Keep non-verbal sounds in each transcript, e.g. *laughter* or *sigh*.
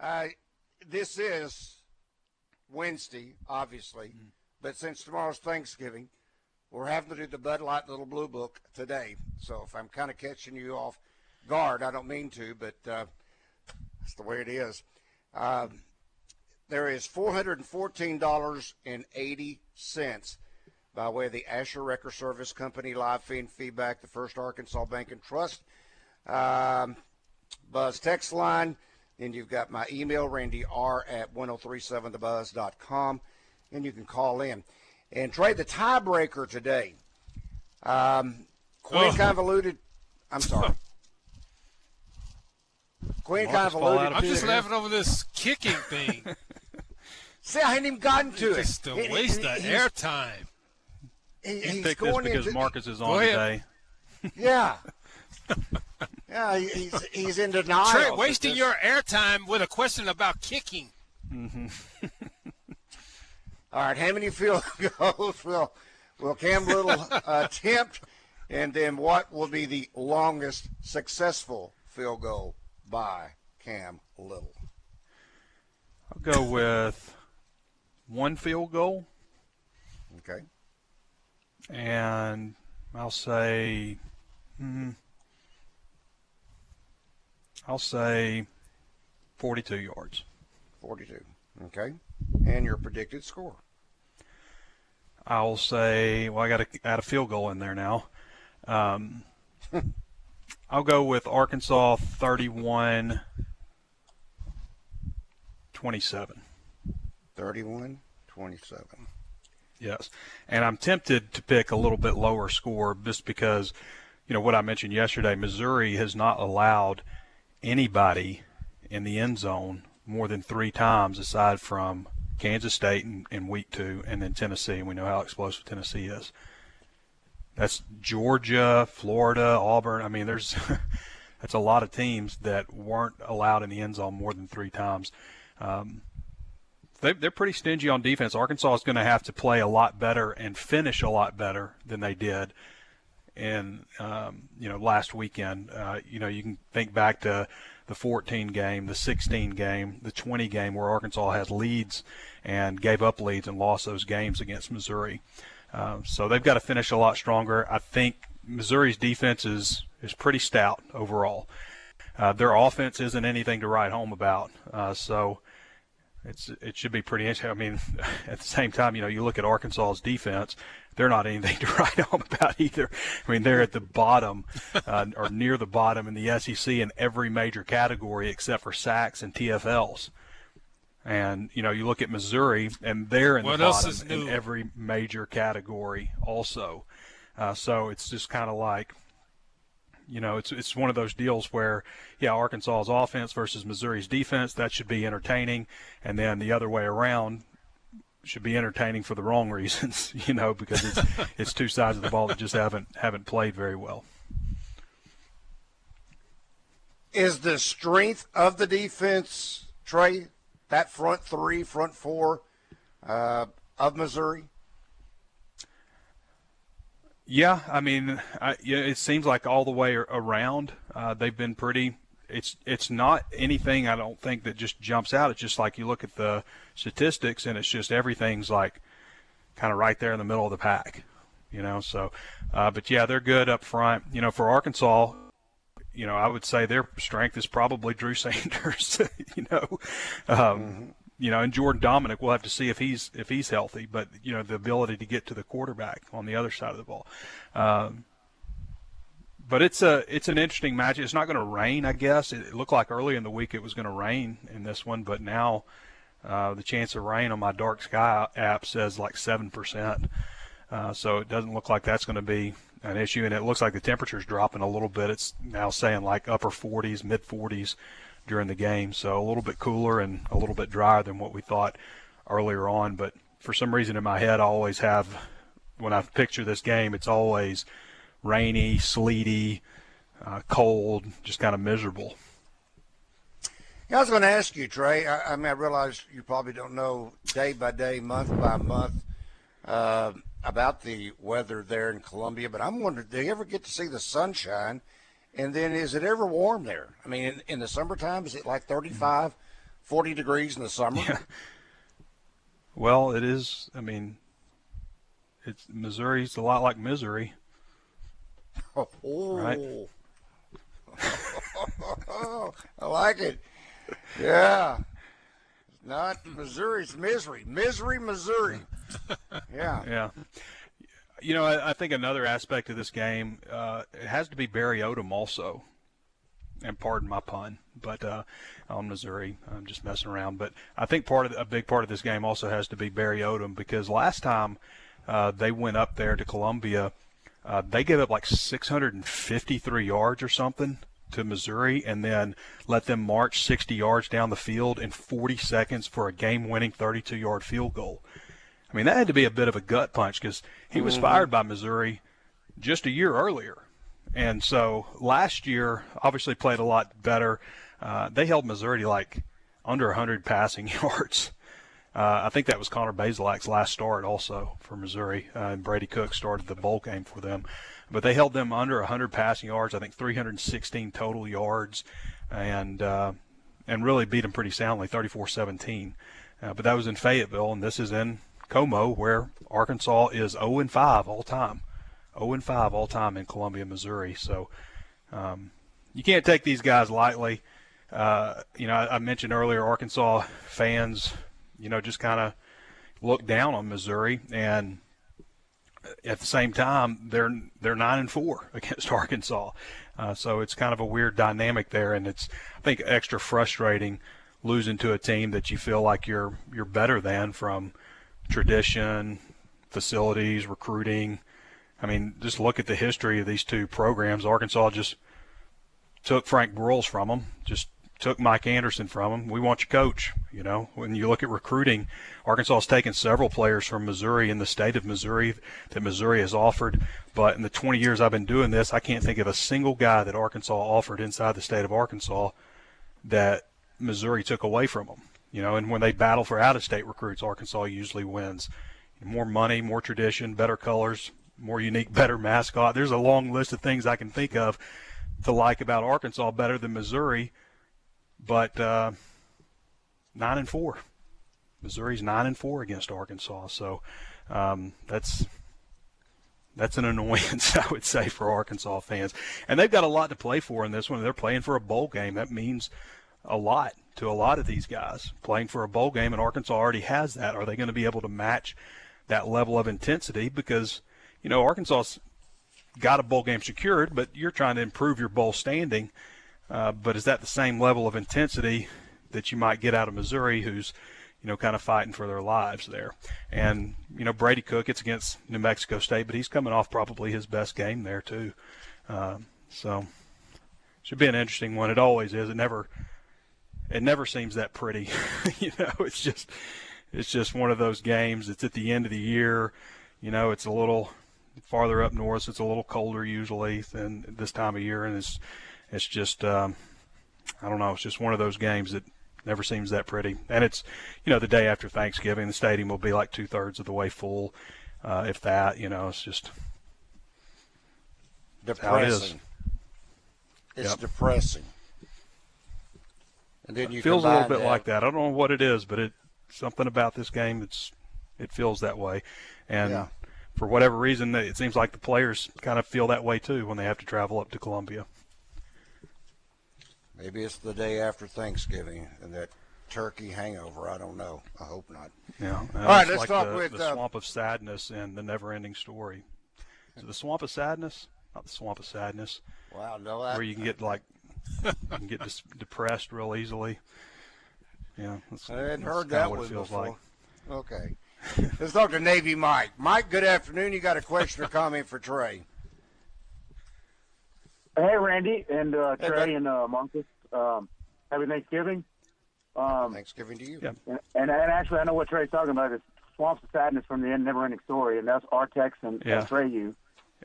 Uh, this is Wednesday, obviously, mm-hmm. but since tomorrow's Thanksgiving, we're having to do the Bud Light Little Blue Book today. So if I'm kind of catching you off guard, I don't mean to, but uh, that's the way it is. Um, there is $414.80 by way of the Asher Wrecker Service Company live feed and feedback, the First Arkansas Bank and Trust. Um, Buzz text line then you've got my email, randy r at 1037thebuzz.com, and you can call in. And Trey, the tiebreaker today. Um, Quinn oh. convoluted. I'm sorry. *laughs* Quinn convoluted. I'm just laughing over this kicking thing. *laughs* See, I hadn't even gotten to it. Just to waste the airtime. He, he's picked this because into, Marcus is on today. Yeah. *laughs* *laughs* Yeah, he's he's in denial. Trey, wasting your airtime with a question about kicking. Mm-hmm. *laughs* All right, how many field *laughs* goals will will Cam Little attempt, and then what will be the longest successful field goal by Cam Little? I'll go with one field goal. Okay. And I'll say. Mm, I'll say 42 yards. 42. Okay. And your predicted score? I'll say, well, I got to add a field goal in there now. Um, *laughs* I'll go with Arkansas 31 27. 31 27. Yes. And I'm tempted to pick a little bit lower score just because, you know, what I mentioned yesterday, Missouri has not allowed – anybody in the end zone more than three times aside from Kansas State in, in week two and then Tennessee. And we know how explosive Tennessee is. That's Georgia, Florida, Auburn. I mean, there's *laughs* that's a lot of teams that weren't allowed in the end zone more than three times. Um, they, they're pretty stingy on defense. Arkansas is going to have to play a lot better and finish a lot better than they did in um, you know last weekend. Uh, you know you can think back to the 14 game, the 16 game, the 20 game where Arkansas had leads and gave up leads and lost those games against Missouri. Uh, so they've got to finish a lot stronger. I think Missouri's defense is is pretty stout overall. Uh, their offense isn't anything to write home about. Uh, so it's it should be pretty interesting. I mean, *laughs* at the same time, you know, you look at Arkansas's defense; they're not anything *laughs* to write home about either. I mean, they're at the bottom uh, or near the bottom in the SEC in every major category except for sacks and TFLs. And you know, you look at Missouri, and they're in what the bottom in every major category also. Uh, so it's just kind of like you know, it's it's one of those deals where, yeah, Arkansas's offense versus Missouri's defense that should be entertaining, and then the other way around should be entertaining for the wrong *laughs* reasons, you know, because it's *laughs* it's two sides of the ball that just haven't haven't played very well. Is the strength of the defense, Trey, that front three, front four uh, of Missouri? Yeah, I mean, I, yeah, it seems like all the way around uh, they've been pretty. It's it's not anything I don't think that just jumps out. It's just like you look at the statistics and it's just everything's like kind of right there in the middle of the pack, you know. So, uh, but yeah, they're good up front. You know, for Arkansas, you know, I would say their strength is probably Drew *laughs* Sanders. you know, um, mm-hmm you know, and Jordan Domineck, we'll have to see if he's if he's healthy. But you know, the ability to get to the quarterback on the other side of the ball. Um, but it's a it's an interesting match. It's not going to rain, I guess. It, looked like early in the week it was going to rain in this one, but now uh, the chance of rain on my dark sky app says like seven percent. Uh, so it doesn't look like that's going to be an issue, and it looks like the temperature's dropping a little bit. It's now saying like upper 40s, mid 40s during the game. So a little bit cooler and a little bit drier than what we thought earlier on. But for some reason in my head, I always have when I picture this game, it's always rainy, sleety, uh, cold, just kind of miserable. I was going to ask you, Trey. I, I, mean, I realize you probably don't know day by day, month by month uh, about the weather there in Columbia, but I'm wondering, do you ever get to see the sunshine? And then is it ever warm there? I mean, in, in the summertime, is it like 35, 40 degrees in the summer? Yeah. Well, it is. I mean, it's Missouri's a lot like misery. Oh, *laughs* right? *laughs* I like it. Yeah. Not Missouri's misery. Misery, Missouri. *laughs* Yeah. Yeah. You know, I, I think another aspect of this game, uh, it has to be Barry Odom also. And pardon my pun, but uh, on Missouri, I'm just messing around. But I think part of a big part of this game also has to be Barry Odom because last time uh, they went up there to Columbia, uh, they gave up like 653 yards or something to Missouri and then let them march 60 yards down the field in 40 seconds for a game winning 32 yard field goal. I mean, that had to be a bit of a gut punch because he was mm-hmm. fired by Missouri just a year earlier. And so last year, obviously played a lot better. Uh, they held Missouri to like under 100 *laughs* passing yards. Uh, I think that was Connor Bazelak's last start also for Missouri, uh, and Brady Cook started the bowl game for them. But they held them under 100 passing yards, I think 316 total yards, and uh, and really beat them pretty soundly, 34-17. Uh, but that was in Fayetteville, and this is in Como, where Arkansas is 0 and 5 all time, 0 and 5 all time in Columbia, Missouri. So um, you can't take these guys lightly. Uh, you know, I, I mentioned earlier Arkansas fans, you know, just kind of look down on Missouri and at the same time, they're they're nine and four *laughs* against Arkansas, uh, so it's kind of a weird dynamic there, and it's I think extra frustrating losing to a team that you feel like you're you're better than from tradition, facilities, recruiting. I mean, just look at the history of these two programs. Arkansas just took Frank Broyles from them, just took Mike Anderson from them. We want your coach. You know, when you look at recruiting, Arkansas has taken several players from Missouri in the state of Missouri that Missouri has offered. But in the 20 years I've been doing this, I can't think of a single guy that Arkansas offered inside the state of Arkansas that Missouri took away from them. You know, and when they battle for out-of-state recruits, Arkansas usually wins. More money, more tradition, better colors, more unique, *laughs* better mascot. There's a long list of things I can think of to like about Arkansas better than Missouri but uh, nine and four. Missouri's nine and four against Arkansas, so um, that's that's an *laughs* annoyance, I would say, for Arkansas fans. And they've got a lot to play for in this one. They're playing for a bowl game. That means a lot to a lot of these guys playing for a bowl game, and Arkansas already has that. Are they going to be able to match that level of intensity? Because you know Arkansas's got a bowl game secured, but you're trying to improve your bowl standing uh, but is that the same level of intensity that you might get out of Missouri, who's you know kind of fighting for their lives there? And you know Brady Cook, it's against New Mexico State, but he's coming off probably his best game there too. Uh, so should be an interesting one. It always is. It never it never seems that pretty. *laughs* you know, it's just it's just one of those games. It's at the end of the year. You know, it's a little farther up north. So it's a little colder usually than this time of year, and it's it's just um, I don't know. It's just one of those games that never seems that pretty. And it's you know the day after Thanksgiving, the stadium will be like two thirds of the way full, uh, if that. You know, it's just depressing. It it's yep. depressing. And then you it feels a little bit that. like that. I don't know what it is, but it something about this game that's it feels that way. And yeah. for whatever reason, it seems like the players kind of feel that way too when they have to travel up to Columbia. Maybe it's the day after Thanksgiving and that turkey hangover. I don't know. I hope not. Yeah. All right, let's like talk the, with the uh, swamp of sadness and the never-ending story. It the swamp of sadness? Not the swamp of sadness. Wow, no, I, where you can get like you can get dis- depressed real easily. Yeah, I hadn't heard that one before. Like. Okay, let's talk to Navy Mike. Mike, good afternoon. You got a question or comment for Trey? Hey, Randy and uh, Trey and uh, Monkus. Um, Happy Thanksgiving. Um, Thanksgiving to you. Yeah. and, and and actually, I know what Trey's talking about. It's Swamps of Sadness from the end, Never-Ending Story, and that's Artax and, Yeah. and Atreyu. You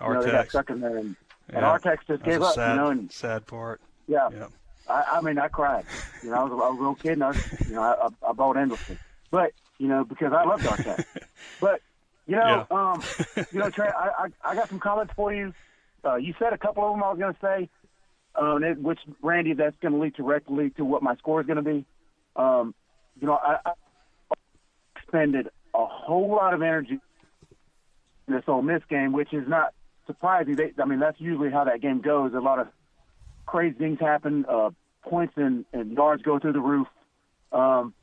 know, they got stuck in there, and, and Yeah. Artax just That's gave a up. sad, you know, and sad part. Yeah, Yeah. I, I mean, I cried. You know, I was, I was a little kid, and I, you know, I, I, bought endlessly. But you know, because I love Artax. but you know, Yeah. um, you know, Trey, I, I I got some comments for you. Uh, you said a couple of them I was going to say, um, it, which Randy, that's going to lead directly to what my score is going to be. Um, you know, I, I expended a whole lot of energy in this Ole Miss game, which is not surprising. They, I mean, that's usually how that game goes. A lot of crazy things happen. Uh, points and, and yards go through the roof. Um,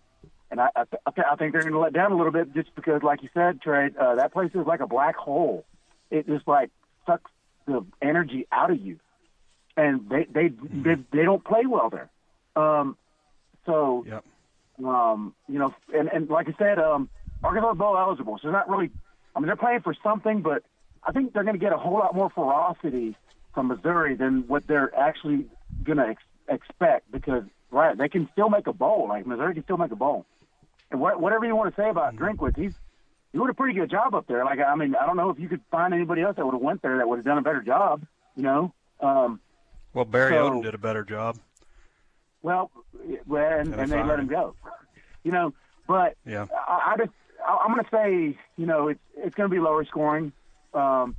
and I, I, th- I think they're going to let down a little bit just because, like you said, Trey, uh, that place is like a black hole. It just like sucks the energy out of you, and they they they, they don't play well there. Um, so Yep. um, you know, and, and like I said, um, Arkansas is bowl eligible, so they're not really. I mean, they're playing for something, but I think they're going to get a whole lot more ferocity from Missouri than what they're actually going to ex- expect because right, they can still make a bowl. Like Missouri can still make a bowl, and what, whatever you want to say about Drinkwitz, he's he did a pretty good job up there. Like I mean, I don't know if you could find anybody else that would have went there that would have done a better job. You know. Um, Well, Barry So- Odom did a better job. Well, well, and, and they let him go. You know, but Yeah. I, I just I, I'm going to say, you know, it's it's going to be lower scoring. Um,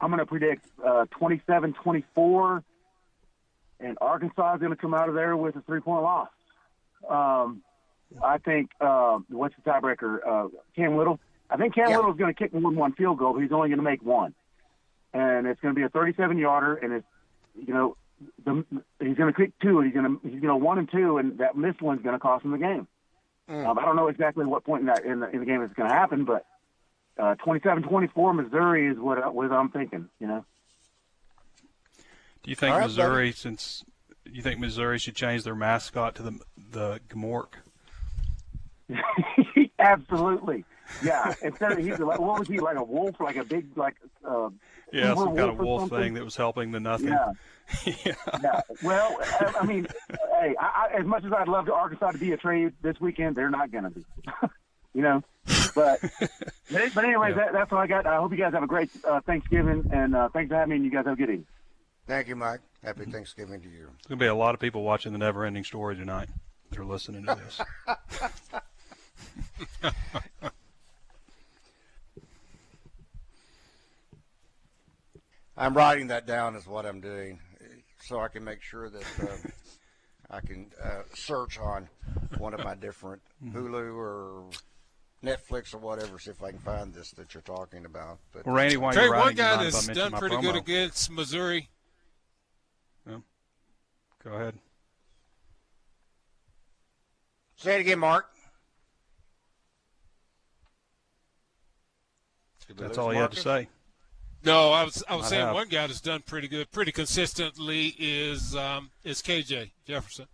I'm going to predict uh, 27-24, and Arkansas is going to come out of there with a three point loss. Um, I think uh, what's the tiebreaker? Uh, Cam Little. I think Cam Yeah. Little is going to kick one one field goal, but he's only going to make one, and it's going to be a 37 yarder, and it's you know the, he's going to kick two, and he's going to he's going to one and two, and that missed one's going to cost him the game. Um, I don't know exactly what point in that in the, in the game it's going to happen, but uh, 27-24 Missouri is what I- what I'm thinking. You know, Do you think right, Missouri, since you think Missouri should change their mascot to the the Gmork? *laughs* absolutely, yeah. Instead of he's like, what was he like a wolf, like a big like uh, Yeah, some kind of wolf thing that was helping the nothing. Yeah. *laughs* yeah. Yeah. Well, I, I mean, hey, I, I, as much as I'd love to Arkansas to be a trade this weekend, they're not going to be. *laughs* you know, but *laughs* but, but anyways, Yeah. that, that's all I got. I hope you guys have a great uh, Thanksgiving, and uh, thanks for having me. And you guys have a good evening. Thank you, Mike. Happy Thanksgiving to you. There's gonna be a lot of people watching the Never Ending Story tonight. They're listening to this. *laughs* I'm writing that down is what I'm doing, so I can make sure that uh, *laughs* I can uh, search on one of my different Hulu or Netflix or whatever, see if I can find this that you're talking about. But Well, Randy, while Trey, you're one writing, you guy mind if I that's done pretty promo? good against Missouri. Go ahead. say it again, Mark. That's all he had to say. No, I was I was Might saying have. one guy that's done pretty good, pretty consistently is um, is KJ Jefferson.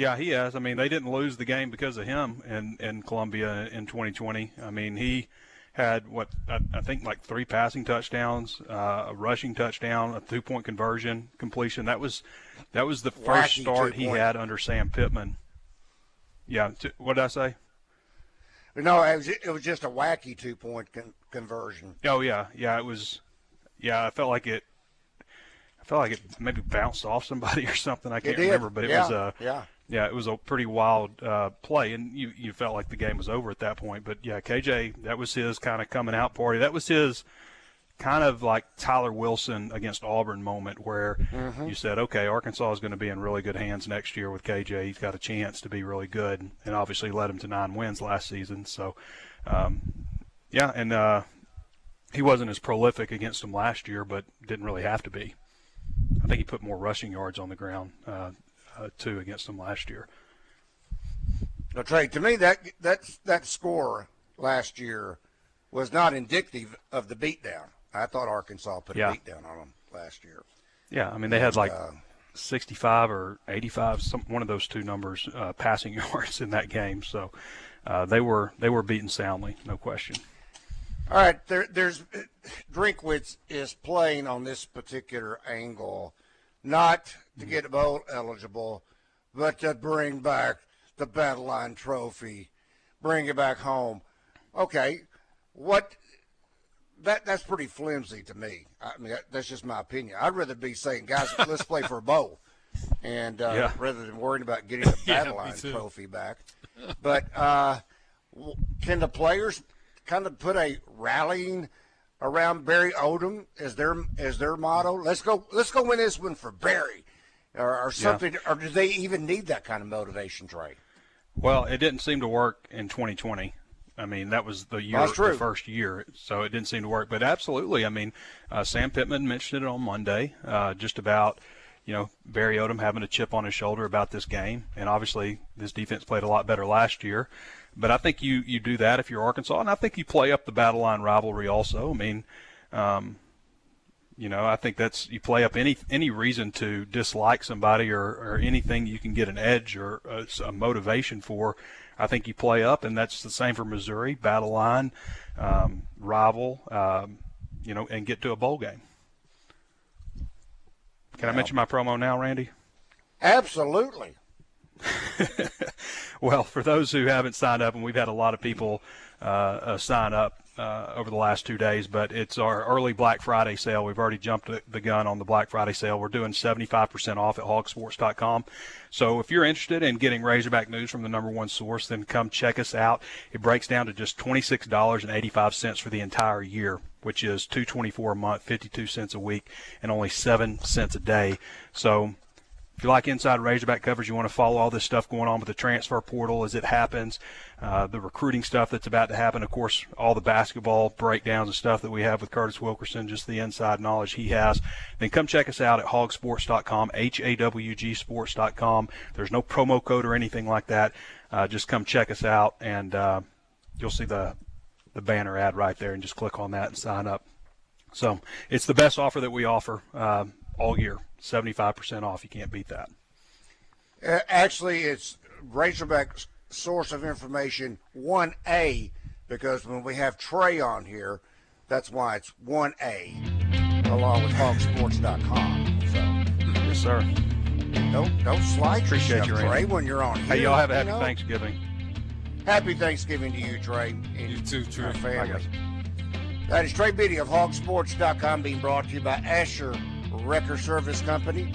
Yeah, he has. I mean, they didn't lose the game because of him in in Columbia in 2020. I mean, he had what I, I think like three passing touchdowns, uh, a rushing touchdown, a two point conversion completion. That was that was the first Wacky start he had under Sam Pittman. Yeah, t- what did I say? No, it was, it was just a wacky two point con- conversion. Oh yeah, yeah. It was. Yeah, I felt like it. I felt like it maybe bounced off somebody *laughs* or something. I can't remember, but it yeah, was a. yeah. Yeah, it was a pretty wild uh, play, and you, you felt like the game was over at that point. But yeah, KJ, that was his kind of coming out party. That was his kind of like Tyler Wilson against Auburn moment where you said, okay, Arkansas is going to be in really good hands next year with KJ. He's got a chance to be really good, and obviously led him to nine wins last season. So, um, yeah, and uh, he wasn't as prolific against them last year, but didn't really have to be. I think he put more rushing yards on the ground uh, uh, too against them last year. No, Trey, to me that that that score last year was not indicative of the beatdown. I thought Arkansas put Yeah. a beatdown on them last year. Yeah, I mean they had like Uh, 65 or 85, some one of those two numbers uh, *laughs* passing yards in that game. So uh, they were they were beaten soundly, no question. all right, there, there's Drinkwitz is playing on this particular angle, not to get bowl eligible, but to bring back the Battle Line Trophy, bring it back home. Okay, what? That that's pretty flimsy to me. I mean, that, that's just my opinion. I'd rather be saying, guys, let's play for a bowl, and uh, Yeah. rather than worrying about getting the *laughs* Battle me Line. Trophy back. But uh, can the players kind of put a rallying around Barry Odom as their as their motto? Let's go. Let's go win this one for Barry, or, or something. Or do they even need that kind of motivation, Trey? Well, it didn't seem to work in 2020. I mean, that was the year, the first year, so it didn't seem to work. But absolutely, I mean, uh, Sam Pittman mentioned it on Monday, uh, just about you know Barry Odom having a chip on his shoulder about this game, and obviously this defense played a lot better last year. But I think you you do that if you're Arkansas, and I think you play up the battle line rivalry also. I mean, um, you know, I think that's you play up any any reason to dislike somebody or, or anything you can get an edge or a, a motivation for. I think you play up, and that's the same for Missouri, battle line, um, rival, um, you know, and get to a bowl game. Can I mention my promo now, Randy? Absolutely. *laughs* Well, for those who haven't signed up, and we've had a lot of people uh, uh, sign up uh, over the last two days, but it's our early Black Friday sale. We've already jumped the- gun on the Black Friday sale. We're doing 75% off at hawgsports.com. So if you're interested in getting Razorback news from the number one source, then come check us out. It breaks down to just $26.85 for the entire year, which is 224 a month, 52 cents a week, and only 7 cents a day. So if you like inside Razorback coverage, you want to follow all this stuff going on with the transfer portal as it happens, uh, the recruiting stuff that's about to happen, of course, all the basketball breakdowns and stuff that we have with Curtis Wilkerson, just the inside knowledge he has, then come check us out at hawgsports.com, H-A-W-G sports.com. There's no promo code or anything like that. Uh, just come check us out, and uh, you'll see the, the banner ad right there, and just click on that and sign up. So it's the best offer that we offer um, all year. 75% off. You can't beat that. Uh, actually, it's Razorback's source of information 1A because when we have Trey on here, that's why it's 1A along with hawgsports.com. So Yes, sir. don't don't slide Appreciate yourself, you, Trey, Randy. when you're on here. Hey, y'all have a you happy know? Thanksgiving. Happy Thanksgiving to you, Trey. And You too, Trey. Our Bye, family. guys. That is Trey Biddy of hawgsports.com being brought to you by Asher Wrecker Service Company.